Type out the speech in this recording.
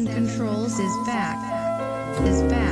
and controls is back. Is back.